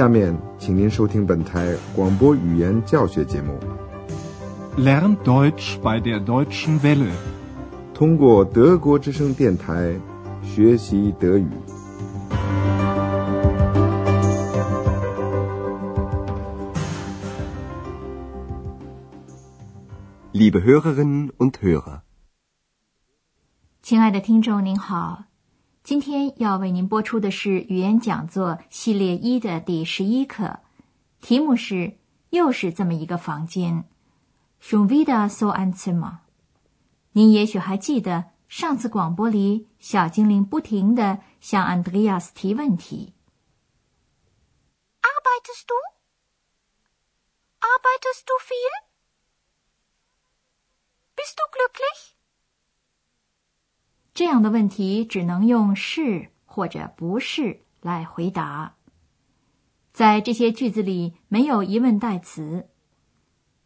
下面，请您收听本台广播语言教学节目。Lern Deutsch bei der Deutschen Welle，通过德国之声电台学习德语。Liebe Hörerinnen und Hörer，亲爱的听众您好，今天要为您播出的是语言讲座系列一的第十一课，题目是“又是这么一个房间 ”，Schon wieder so ein Zimmer。您也许还记得上次广播里，小精灵不停的向 Andreas 提问题。Arbeitest du？Arbeitest du viel？Bist du glücklich? 这样的问题只能用是或者不是来回答。在这些句子里没有疑问代词，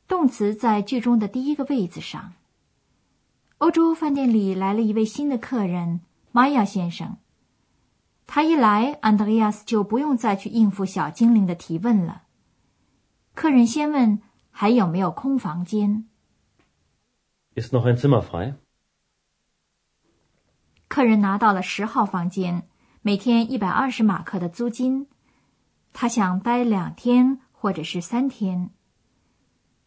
动词在句中的第一个位子上。欧洲饭店里来了一位新的客人，玛雅先生。他一来，安德烈亚斯就不用再去应付小精灵的提问了。客人先问还有没有空房间。Ist noch ein Zimmer frei？客人拿到了十号房间，每天一百二十马克的租金。他想待两天或者是三天。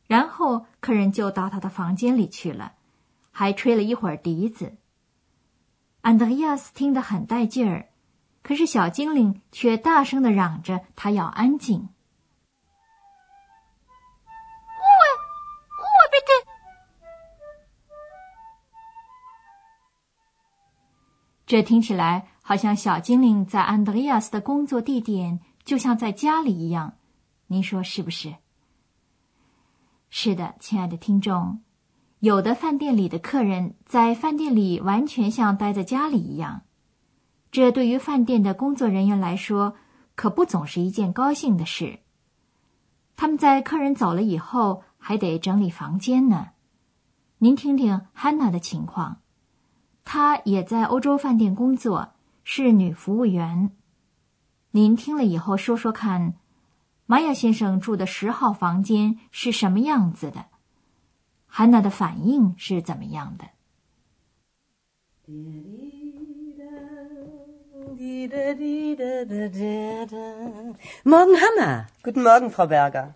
然后客人就到他的房间里去了，还吹了一会儿笛子。安德烈亚斯听得很带劲儿，可是小精灵却大声的嚷着他要安静。这听起来好像小精灵在安德烈亚斯的工作地点，就像在家里一样。您说是不是？是的，亲爱的听众，有的饭店里的客人在饭店里完全像待在家里一样。这对于饭店的工作人员来说，可不总是一件高兴的事。他们在客人走了以后，还得整理房间呢。您听听汉娜的情况。她也在欧洲饭店工作，是女服务员。您听了以后说说看，玛雅先生住的十号房间是什么样子的？汉娜的反应是怎么样的？Morgen, Hanna. Guten Morgen, Frau Berger.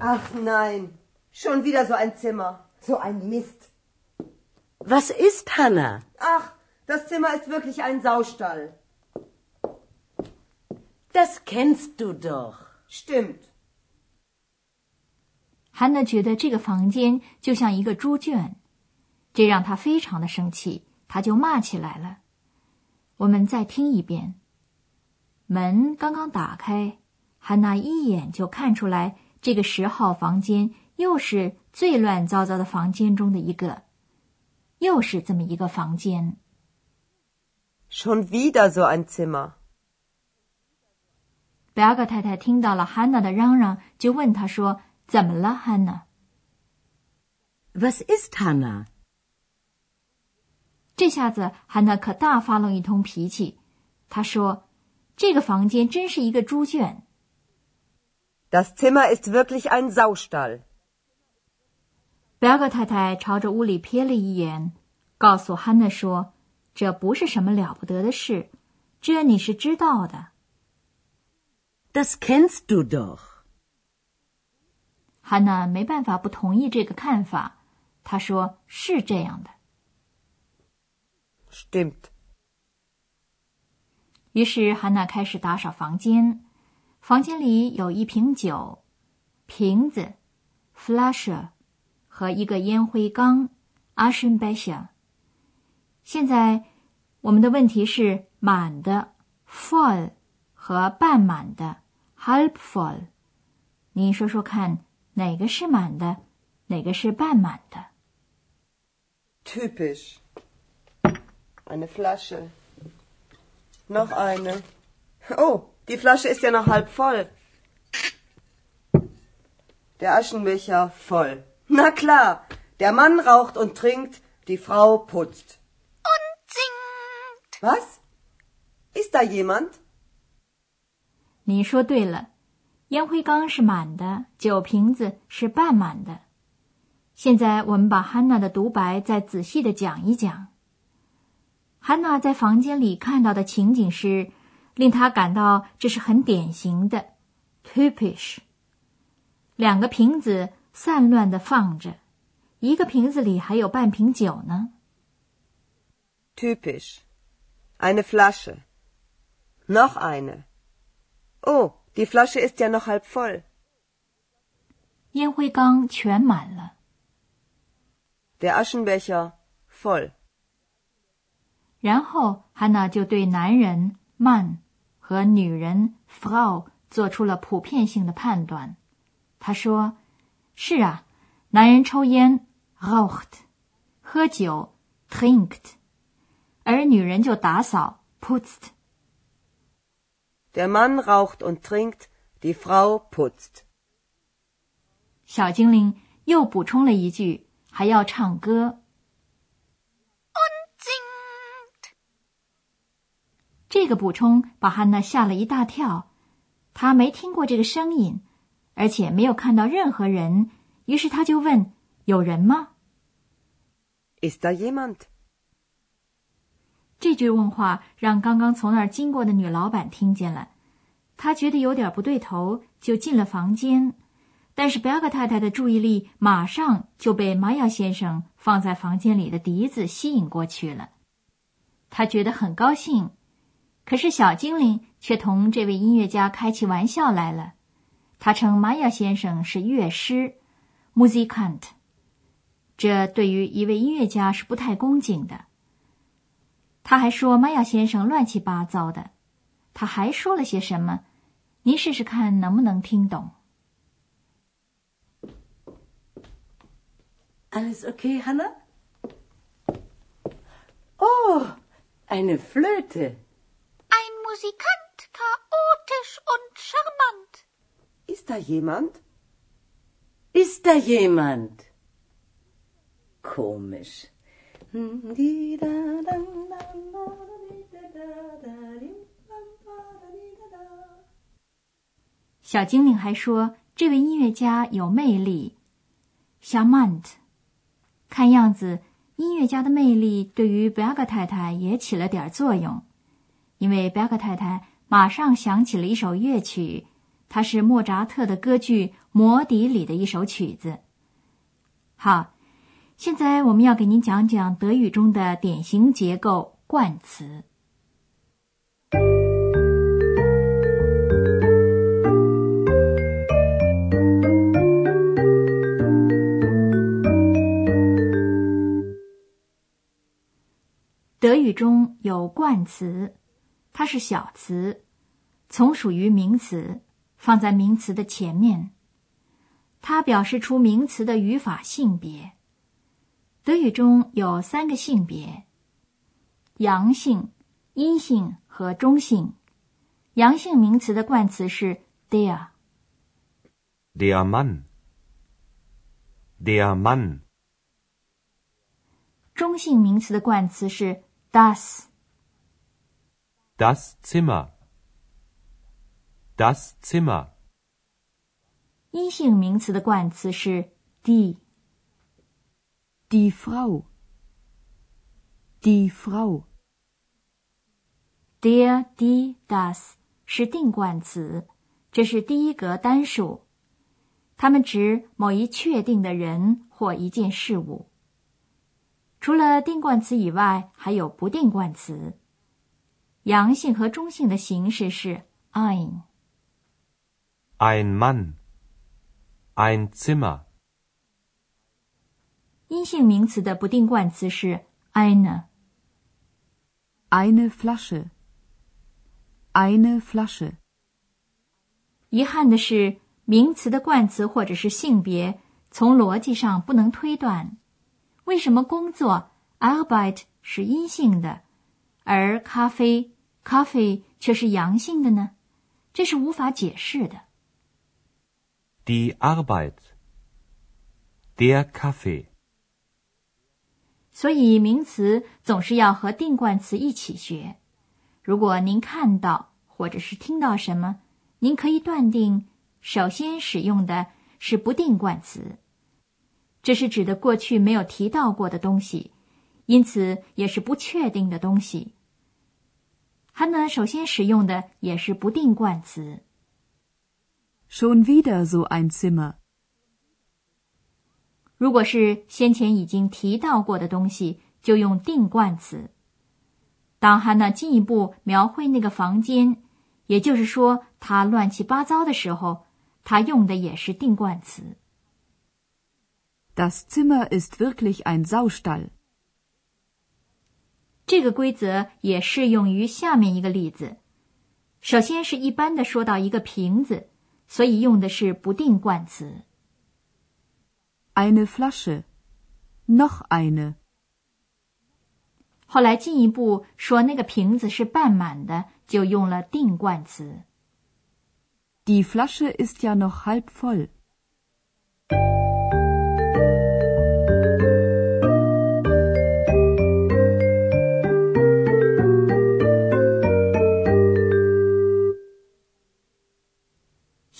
Ach nein. Schon wieder so ein Zimmer. So ein Mist. Was ist, Hanna? Ach, das Zimmer ist wirklich ein Saustall. Das kennst du doch. Stimmt. Hanna 觉得这个房间就像一个猪圈，这让她非常的生气，她就骂起来了。我们再听一遍。门刚刚打开，汉娜一眼就看出来这个十号房间。又是最乱糟糟的房间中的一个，又是这么一个房间。Schon wieder so ein Zimmer。贝尔格太太听到了汉娜的嚷嚷，就问她说：“怎么了，汉娜？”Was ist Hanna？这下子汉娜可大发了一通脾气。她说：“这个房间真是一个猪圈。”Das Zimmer ist wirklich ein Saustall。贝尔格太太朝着屋里瞥了一眼，告诉汉娜说：“这不是什么了不得的事，这你是知道的。” Das kennst du doch。汉娜没办法不同意这个看法，她说：“是这样的。” Stimmt。于是汉娜开始打扫房间。房间里有一瓶酒，瓶子，Flasche。和一个烟灰缸，Aschenbecher。现在我们的问题是满的，full 和半满的，halb full。您说说看，哪个是满的，哪个是半满的？Typisch。Eine Flasche. Noch eine. Oh, die Flasche ist ja noch halb voll. Der Aschenbecher voll. Na klar, der Mann raucht und trinkt, die Frau putzt. Und singt. Was? Ist da jemand? 你说对了，烟灰缸是满的，酒瓶子是半满的。现在我们把汉娜的独白再仔细的讲一讲。汉娜在房间里看到的情景是，令她感到这是很典型的 typisch。两个瓶子散乱的放着，一个瓶子里还有半瓶酒呢。Typisch. Eine Flasche. Noch eine. Oh, die Flasche ist ja noch halb voll. 烟灰缸全满了。Der Aschenbecher voll. 然后汉娜就对男人 man 和女人 Frau 做出了普遍性的判断。她说：“是啊，男人抽烟 raucht，喝酒 trinkt，而女人就打扫 putzt。Der Mann raucht und trinkt, die Frau putzt. 小精灵又补充了一句：“还要唱歌。” singt. 这个补充把汉娜吓了一大跳，她没听过这个声音，而且没有看到任何人，于是他就问：“有人吗 Ist da jemand?？” 这句问话让刚刚从那儿经过的女老板听见了，她觉得有点不对头，就进了房间。但是贝尔格太太的注意力马上就被玛雅先生放在房间里的笛子吸引过去了，她觉得很高兴。可是小精灵却同这位音乐家开起玩笑来了，他称玛雅先生是乐师 （musicant），这对于一位音乐家是不太恭敬的。他还说玛雅先生乱七八糟的，他还说了些什么？您试试看能不能听懂。Alles okay, Hannah? Oh, eine Flöte. Ein Musikant, chaotisch und charmant. Ist da jemand? Ist da jemand? Komisch. 小精灵还说，这位音乐家有魅力，charmant。看样子，音乐家的魅力对于贝尔格太太也起了点作用，因为贝尔格太太马上想起了一首乐曲，它是莫扎特的歌剧《魔笛》里的一首曲子。好，现在我们要给您讲讲德语中的典型结构冠词。德语中有冠词，它是小词，从属于名词，放在名词的前面。它表示出名词的语法性别。德语中有三个性别：阳性、阴性和中性。阳性名词的冠词是 der。Der Mann. Der Mann. 中性名词的冠词是 das。Das Zimmer. Das Zimmer. 阴性名词的冠词是 die。Die Frau. Die Frau. der、die、das 是定冠词，这是第一格单数，它们指某一确定的人或一件事物。除了定冠词以外，还有不定冠词。阳性和中性的形式是 ein。Ein Mann. Ein Zimmer. 阴性名词的不定冠词是 eine。Eine Flasche. Eine Flasche. 遗憾的是，名词的冠词或者是性别，从逻辑上不能推断。为什么工作 Arbeit 是阴性的，而咖啡 Coffee 却是阳性的呢？这是无法解释的。Die Arbeit. Der Kaffee. 所以名词总是要和定冠词一起学。如果您看到或者是听到什么，您可以断定首先使用的是不定冠词，这是指的过去没有提到过的东西，因此也是不确定的东西。它呢，首先使用的也是不定冠词。Schon wieder so ein Zimmer。如果是先前已经提到过的东西，就用定冠词。当汉娜进一步描绘那个房间，也就是说它乱七八糟的时候，她用的也是定冠词。Das Zimmer ist wirklich ein Saustall。这个规则也适用于下面一个例子。首先是一般的说到一个瓶子。所以用的是不定冠词。Eine Flasche, noch eine。后来进一步说那个瓶子是半满的，就用了定冠词。Die Flasche ist ja noch halb voll。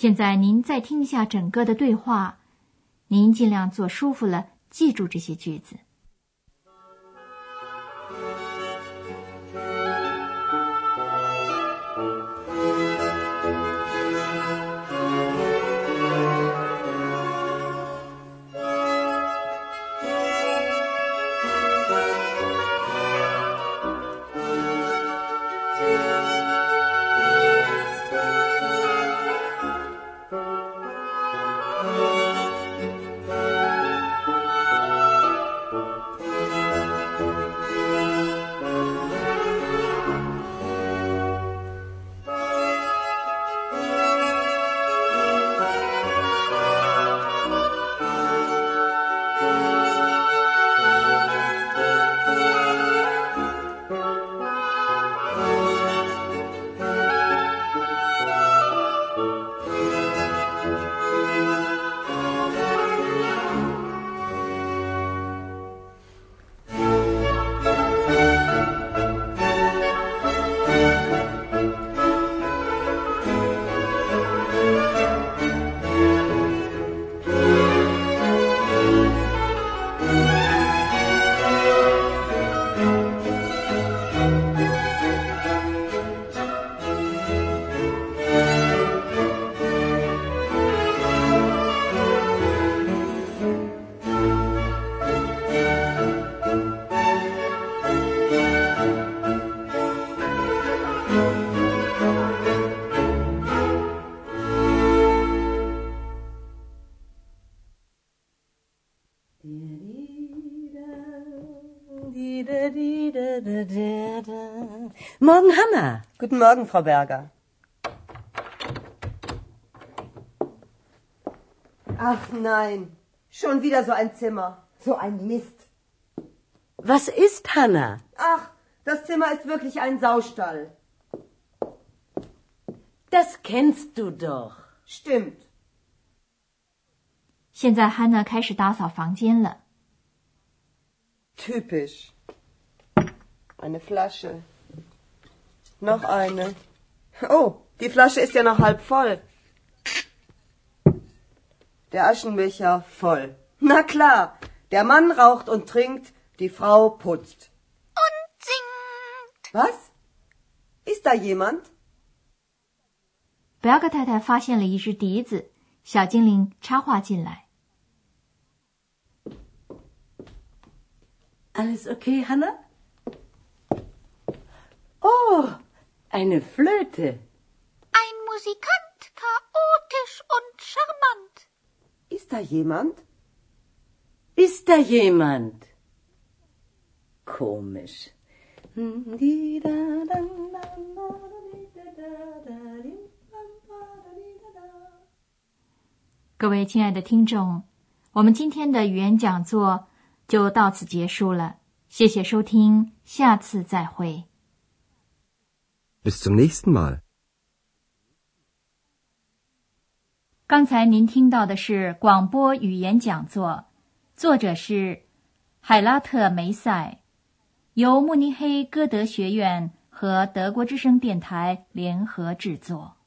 现在您再听一下整个的对话，您尽量坐舒服了，记住这些句子。Morgen, Hanna. Guten Morgen, Frau Berger. Ach nein, schon wieder so ein Zimmer. So ein Mist. Was ist, Hanna? Ach, das Zimmer ist wirklich ein Saustall. Das kennst du doch. Stimmt. 现在汉娜开始打扫房间了。Typisch. Eine Flasche. Noch eine. Oh, die Flasche ist ja noch halb voll. Der Aschenbecher voll. Na klar, der Mann raucht und trinkt, die Frau putzt. Und singt. Was? Ist da jemand? 贝格太太发现了一只笛子，小精灵插话进来。Alles okay, Hanna? Oh, eine Flöte. Ein Musikant, chaotisch und charmant. Ist da jemand? Ist da jemand? Komisch. 各位亲爱的听众，我们今天的语言讲座就到此结束了。谢谢收听，下次再会。 Bis zum nächsten Mal。刚才您听到的是广播语言讲座，作者是海拉特梅塞，由慕尼黑歌德学院。和德国之声电台联合制作。